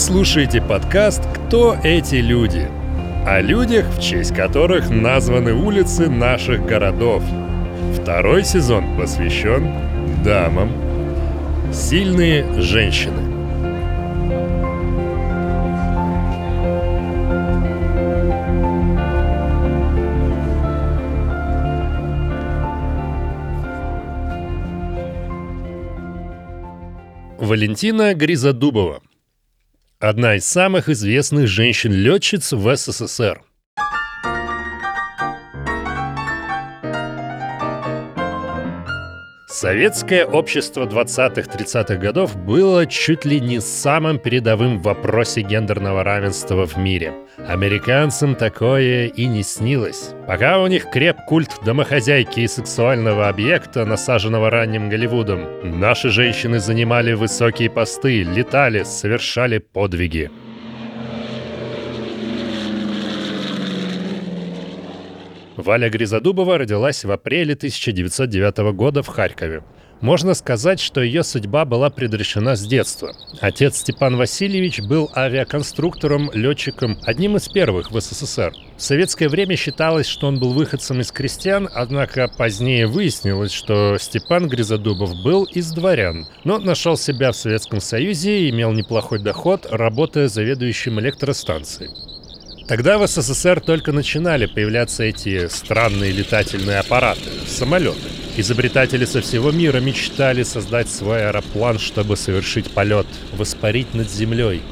слушаете подкаст «Кто эти люди?» О людях, в честь которых названы улицы наших городов. Второй сезон посвящен дамам. Сильные женщины. Валентина Гризодубова. Одна из самых известных женщин-летчиц в СССР. Советское общество 20-30-х годов было чуть ли не самым передовым в вопросе гендерного равенства в мире. Американцам такое и не снилось. Пока у них креп культ домохозяйки и сексуального объекта, насаженного ранним Голливудом, наши женщины занимали высокие посты, летали, совершали подвиги. Валя Гризодубова родилась в апреле 1909 года в Харькове. Можно сказать, что ее судьба была предрешена с детства. Отец Степан Васильевич был авиаконструктором, летчиком, одним из первых в СССР. В советское время считалось, что он был выходцем из крестьян, однако позднее выяснилось, что Степан Гризодубов был из дворян, но нашел себя в Советском Союзе и имел неплохой доход, работая заведующим электростанцией. Тогда в СССР только начинали появляться эти странные летательные аппараты, самолеты. Изобретатели со всего мира мечтали создать свой аэроплан, чтобы совершить полет, воспарить над землей.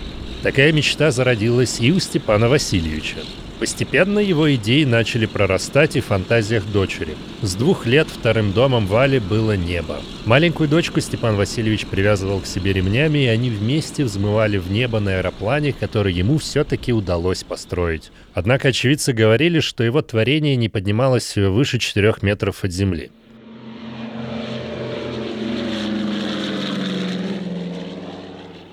Такая мечта зародилась и у Степана Васильевича. Постепенно его идеи начали прорастать и в фантазиях дочери. С двух лет вторым домом Вали было небо. Маленькую дочку Степан Васильевич привязывал к себе ремнями, и они вместе взмывали в небо на аэроплане, который ему все-таки удалось построить. Однако очевидцы говорили, что его творение не поднималось выше 4 метров от земли.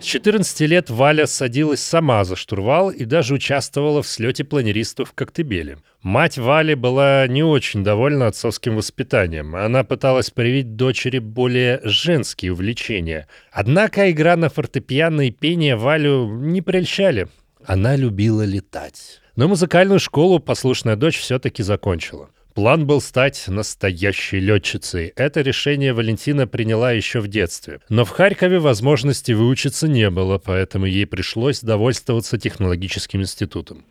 14 лет Валя садилась сама за штурвал и даже участвовала в слете планеристов в Коктебеле. Мать Вали была не очень довольна отцовским воспитанием. Она пыталась привить дочери более женские увлечения. Однако игра на фортепиано и пение Валю не прельщали. Она любила летать. Но музыкальную школу послушная дочь все-таки закончила. План был стать настоящей летчицей. Это решение Валентина приняла еще в детстве. Но в Харькове возможности выучиться не было, поэтому ей пришлось довольствоваться технологическим институтом.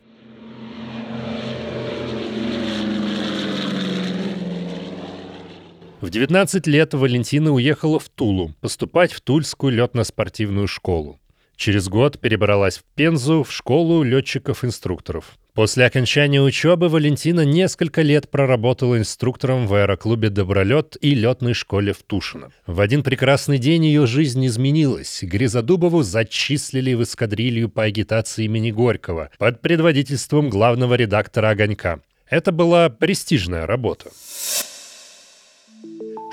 В 19 лет Валентина уехала в Тулу поступать в Тульскую летно-спортивную школу. Через год перебралась в Пензу в школу летчиков-инструкторов. После окончания учебы Валентина несколько лет проработала инструктором в аэроклубе «Добролет» и летной школе в Тушино. В один прекрасный день ее жизнь изменилась. Гризодубову зачислили в эскадрилью по агитации имени Горького под предводительством главного редактора «Огонька». Это была престижная работа.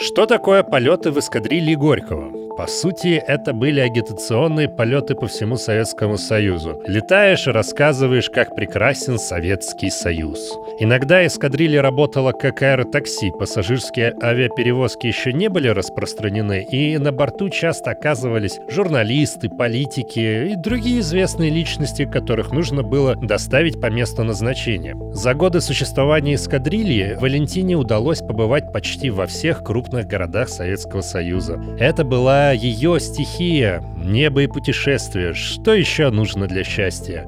Что такое полеты в эскадрилье Горького? По сути, это были агитационные полеты по всему Советскому Союзу. Летаешь и рассказываешь, как прекрасен Советский Союз. Иногда эскадрилья работала как аэротакси, пассажирские авиаперевозки еще не были распространены, и на борту часто оказывались журналисты, политики и другие известные личности, которых нужно было доставить по месту назначения. За годы существования эскадрильи Валентине удалось побывать почти во всех крупных городах Советского Союза. Это была ее стихия, небо и путешествие. Что еще нужно для счастья?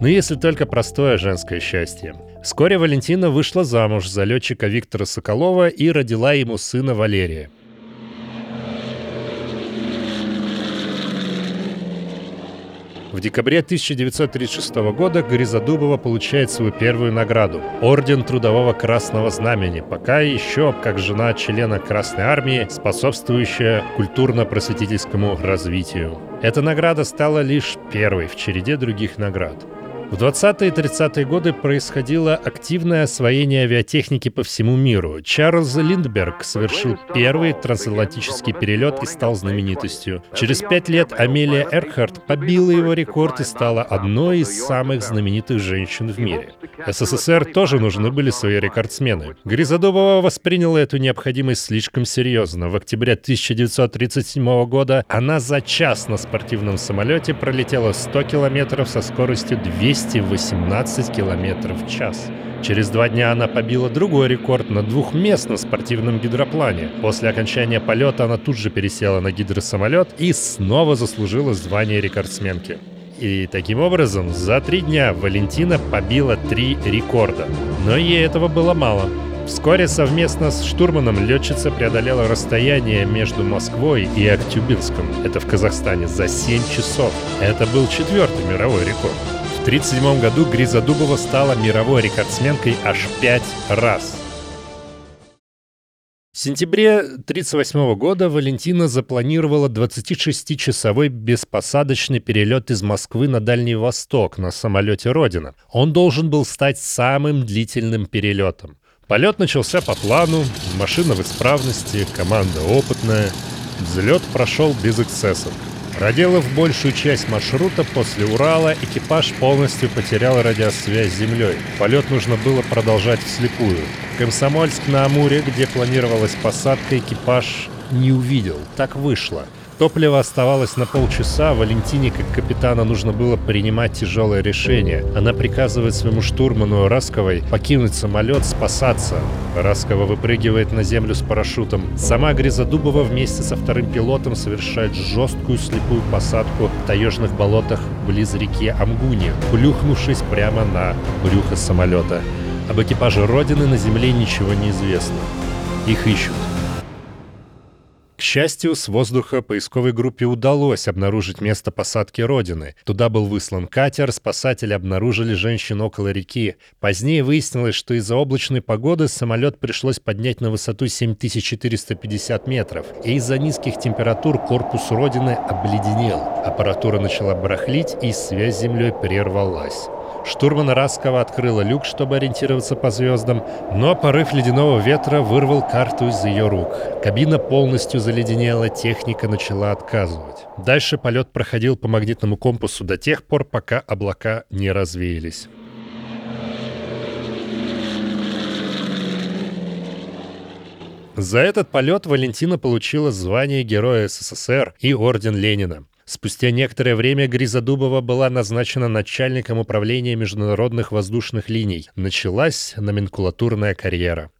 Ну, если только простое женское счастье. Вскоре Валентина вышла замуж за летчика Виктора Соколова и родила ему сына Валерия. В декабре 1936 года Гризодубова получает свою первую награду – Орден Трудового Красного Знамени, пока еще как жена члена Красной Армии, способствующая культурно-просветительскому развитию. Эта награда стала лишь первой в череде других наград. В 20-е и 30-е годы происходило активное освоение авиатехники по всему миру. Чарльз Линдберг совершил первый трансатлантический перелет и стал знаменитостью. Через пять лет Амелия Эрхард побила его рекорд и стала одной из самых знаменитых женщин в мире. СССР тоже нужны были свои рекордсмены. Гризодубова восприняла эту необходимость слишком серьезно. В октябре 1937 года она за час на спортивном самолете пролетела 100 километров со скоростью 200 218 км в час. Через два дня она побила другой рекорд на двухместном спортивном гидроплане. После окончания полета она тут же пересела на гидросамолет и снова заслужила звание рекордсменки. И таким образом, за три дня Валентина побила три рекорда. Но ей этого было мало. Вскоре совместно с штурманом летчица преодолела расстояние между Москвой и Актюбинском. Это в Казахстане за 7 часов. Это был четвертый мировой рекорд. В 1937 году Гриза Дубова стала мировой рекордсменкой аж пять раз. В сентябре 1938 года Валентина запланировала 26-часовой беспосадочный перелет из Москвы на Дальний Восток на самолете «Родина». Он должен был стать самым длительным перелетом. Полет начался по плану, машина в исправности, команда опытная. Взлет прошел без эксцессов. Проделав большую часть маршрута после Урала, экипаж полностью потерял радиосвязь с землей. Полет нужно было продолжать вслепую. Комсомольск-на-Амуре, где планировалась посадка, экипаж не увидел. Так вышло. Топлива оставалось на полчаса, Валентине, как капитана, нужно было принимать тяжелое решение. Она приказывает своему штурману Расковой покинуть самолет, спасаться. Раскова выпрыгивает на землю с парашютом. Сама Гризодубова вместе со вторым пилотом совершает жесткую слепую посадку в таежных болотах близ реки Амгуни, плюхнувшись прямо на брюхо самолета. Об экипаже Родины на Земле ничего не известно. Их ищут. К счастью, с воздуха поисковой группе удалось обнаружить место посадки Родины. Туда был выслан катер, спасатели обнаружили женщин около реки. Позднее выяснилось, что из-за облачной погоды самолет пришлось поднять на высоту 7450 метров, и из-за низких температур корпус Родины обледенел. Аппаратура начала барахлить, и связь с Землей прервалась. Штурман Раскова открыла люк, чтобы ориентироваться по звездам, но порыв ледяного ветра вырвал карту из ее рук. Кабина полностью заледенела, техника начала отказывать. Дальше полет проходил по магнитному компасу до тех пор, пока облака не развеялись. За этот полет Валентина получила звание Героя СССР и Орден Ленина. Спустя некоторое время Гризодубова была назначена начальником управления международных воздушных линий. Началась номенклатурная карьера.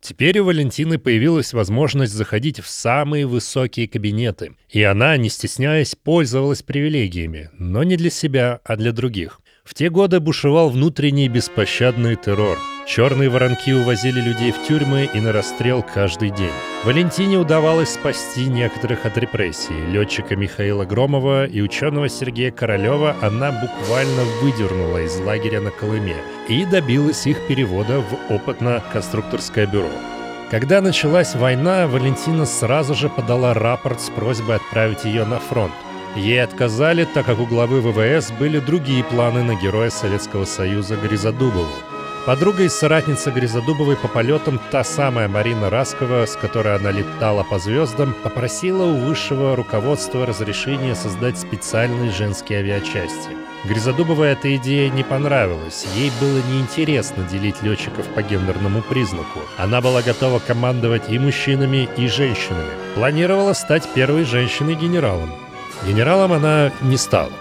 Теперь у Валентины появилась возможность заходить в самые высокие кабинеты, и она, не стесняясь, пользовалась привилегиями, но не для себя, а для других. В те годы бушевал внутренний беспощадный террор – Черные воронки увозили людей в тюрьмы и на расстрел каждый день. Валентине удавалось спасти некоторых от репрессий. Летчика Михаила Громова и ученого Сергея Королева она буквально выдернула из лагеря на Колыме и добилась их перевода в опытно-конструкторское бюро. Когда началась война, Валентина сразу же подала рапорт с просьбой отправить ее на фронт. Ей отказали, так как у главы ВВС были другие планы на героя Советского Союза Гризодубову. Подруга и соратница Гризодубовой по полетам, та самая Марина Раскова, с которой она летала по звездам, попросила у высшего руководства разрешения создать специальные женские авиачасти. Гризодубовой эта идея не понравилась. Ей было неинтересно делить летчиков по гендерному признаку. Она была готова командовать и мужчинами, и женщинами. Планировала стать первой женщиной-генералом. Генералом она не стала.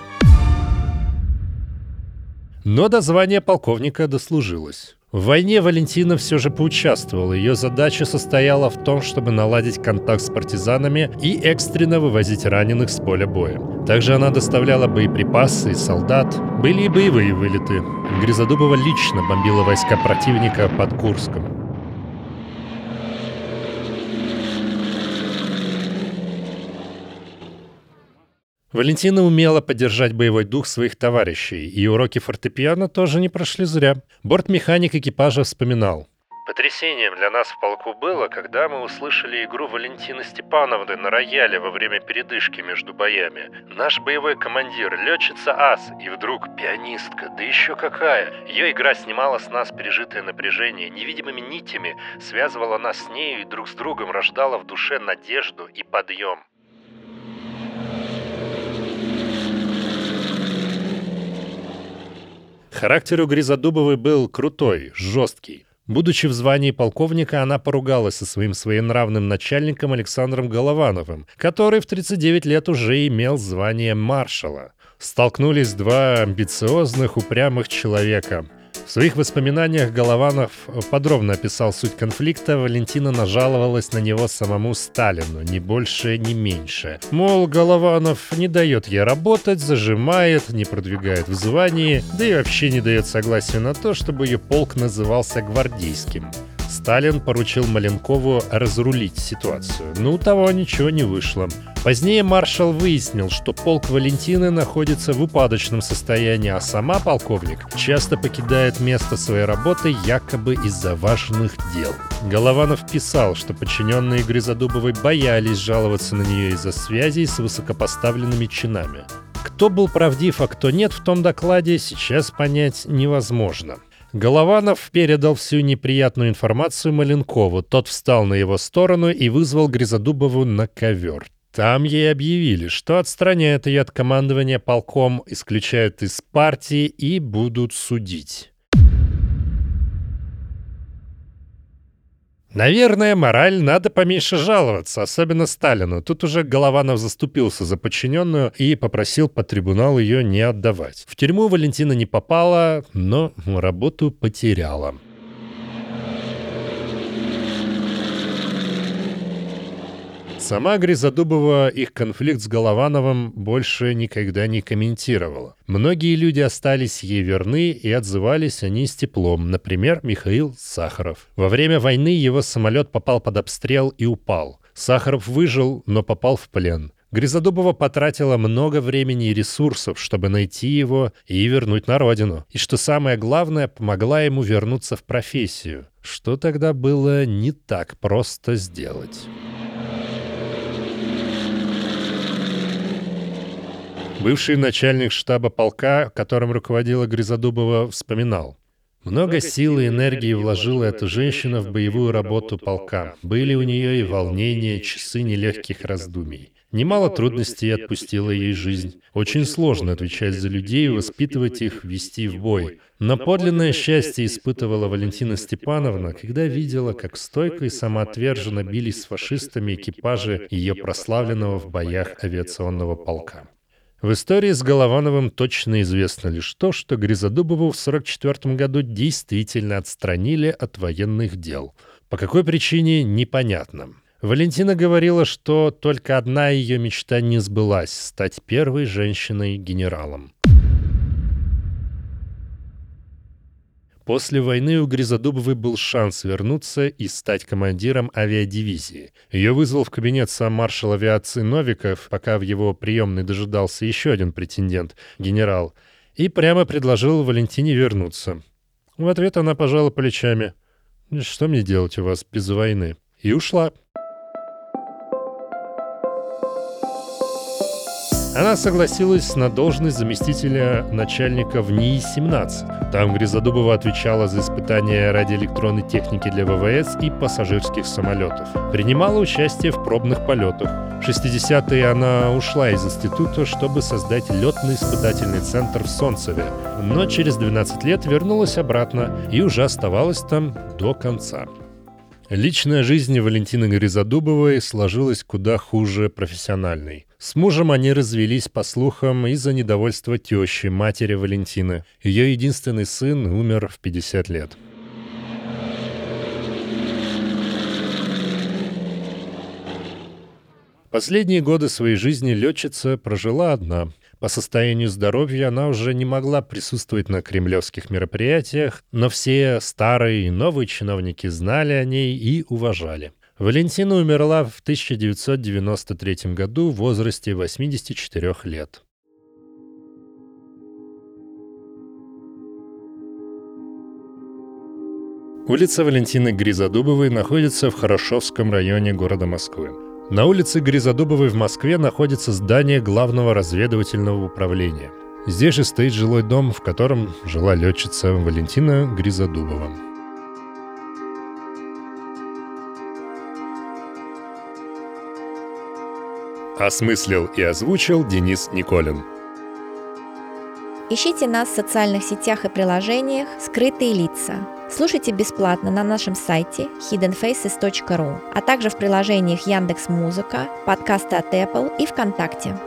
Но до звания полковника дослужилась. В войне Валентина все же поучаствовала. Ее задача состояла в том, чтобы наладить контакт с партизанами и экстренно вывозить раненых с поля боя. Также она доставляла боеприпасы и солдат. Были и боевые вылеты. Гризодубова лично бомбила войска противника под Курском. Валентина умела поддержать боевой дух своих товарищей, и уроки фортепиано тоже не прошли зря. Бортмеханик экипажа вспоминал. Потрясением для нас в полку было, когда мы услышали игру Валентины Степановны на рояле во время передышки между боями. Наш боевой командир, летчица Ас, и вдруг пианистка, да еще какая. Ее игра снимала с нас пережитое напряжение, невидимыми нитями связывала нас с нею и друг с другом рождала в душе надежду и подъем. Характер у Гризодубовой был крутой, жесткий. Будучи в звании полковника, она поругалась со своим своенравным начальником Александром Головановым, который в 39 лет уже имел звание маршала. Столкнулись два амбициозных, упрямых человека – в своих воспоминаниях Голованов подробно описал суть конфликта. Валентина нажаловалась на него самому Сталину, ни больше, ни меньше. Мол, Голованов не дает ей работать, зажимает, не продвигает в звании, да и вообще не дает согласия на то, чтобы ее полк назывался гвардейским. Сталин поручил Маленкову разрулить ситуацию, но у того ничего не вышло. Позднее маршал выяснил, что полк Валентины находится в упадочном состоянии, а сама полковник часто покидает место своей работы якобы из-за важных дел. Голованов писал, что подчиненные Гризодубовой боялись жаловаться на нее из-за связей с высокопоставленными чинами. Кто был правдив, а кто нет в том докладе, сейчас понять невозможно. Голованов передал всю неприятную информацию Маленкову. Тот встал на его сторону и вызвал Гризодубову на ковер. Там ей объявили, что отстраняют ее от командования полком, исключают из партии и будут судить. Наверное, мораль надо поменьше жаловаться, особенно Сталину. Тут уже Голованов заступился за подчиненную и попросил по трибунал ее не отдавать. В тюрьму Валентина не попала, но работу потеряла. Сама Гризодубова их конфликт с Головановым больше никогда не комментировала. Многие люди остались ей верны и отзывались они с теплом, например, Михаил Сахаров. Во время войны его самолет попал под обстрел и упал. Сахаров выжил, но попал в плен. Гризодубова потратила много времени и ресурсов, чтобы найти его и вернуть на родину. И что самое главное, помогла ему вернуться в профессию, что тогда было не так просто сделать. Бывший начальник штаба полка, которым руководила Гризодубова, вспоминал. Много сил и энергии вложила эта женщина в боевую работу полка. Были у нее и волнения, часы нелегких раздумий. Немало трудностей отпустила ей жизнь. Очень сложно отвечать за людей, воспитывать их, вести в бой. Но подлинное счастье испытывала Валентина Степановна, когда видела, как стойко и самоотверженно бились с фашистами экипажи ее прославленного в боях авиационного полка. В истории с Головановым точно известно лишь то, что Гризодубову в 1944 году действительно отстранили от военных дел. По какой причине – непонятно. Валентина говорила, что только одна ее мечта не сбылась – стать первой женщиной-генералом. После войны у Гризодубовой был шанс вернуться и стать командиром авиадивизии. Ее вызвал в кабинет сам маршал авиации Новиков, пока в его приемной дожидался еще один претендент, генерал, и прямо предложил Валентине вернуться. В ответ она пожала плечами. «Что мне делать у вас без войны?» И ушла. Она согласилась на должность заместителя начальника в НИИ-17. Там Гризодубова отвечала за испытания радиоэлектронной техники для ВВС и пассажирских самолетов. Принимала участие в пробных полетах. В 60-е она ушла из института, чтобы создать летный испытательный центр в Солнцеве. Но через 12 лет вернулась обратно и уже оставалась там до конца. Личная жизнь Валентины Гризодубовой сложилась куда хуже профессиональной. С мужем они развелись, по слухам, из-за недовольства тещи, матери Валентины. Ее единственный сын умер в 50 лет. Последние годы своей жизни летчица прожила одна. По состоянию здоровья она уже не могла присутствовать на кремлевских мероприятиях, но все старые и новые чиновники знали о ней и уважали. Валентина умерла в 1993 году в возрасте 84 лет. Улица Валентины Гризодубовой находится в Хорошовском районе города Москвы. На улице Гризодубовой в Москве находится здание Главного разведывательного управления. Здесь же стоит жилой дом, в котором жила летчица Валентина Гризодубова. Осмыслил и озвучил Денис Николин. Ищите нас в социальных сетях и приложениях «Скрытые лица». Слушайте бесплатно на нашем сайте hiddenfaces.ru, а также в приложениях Яндекс Музыка, подкасты от Apple и ВКонтакте.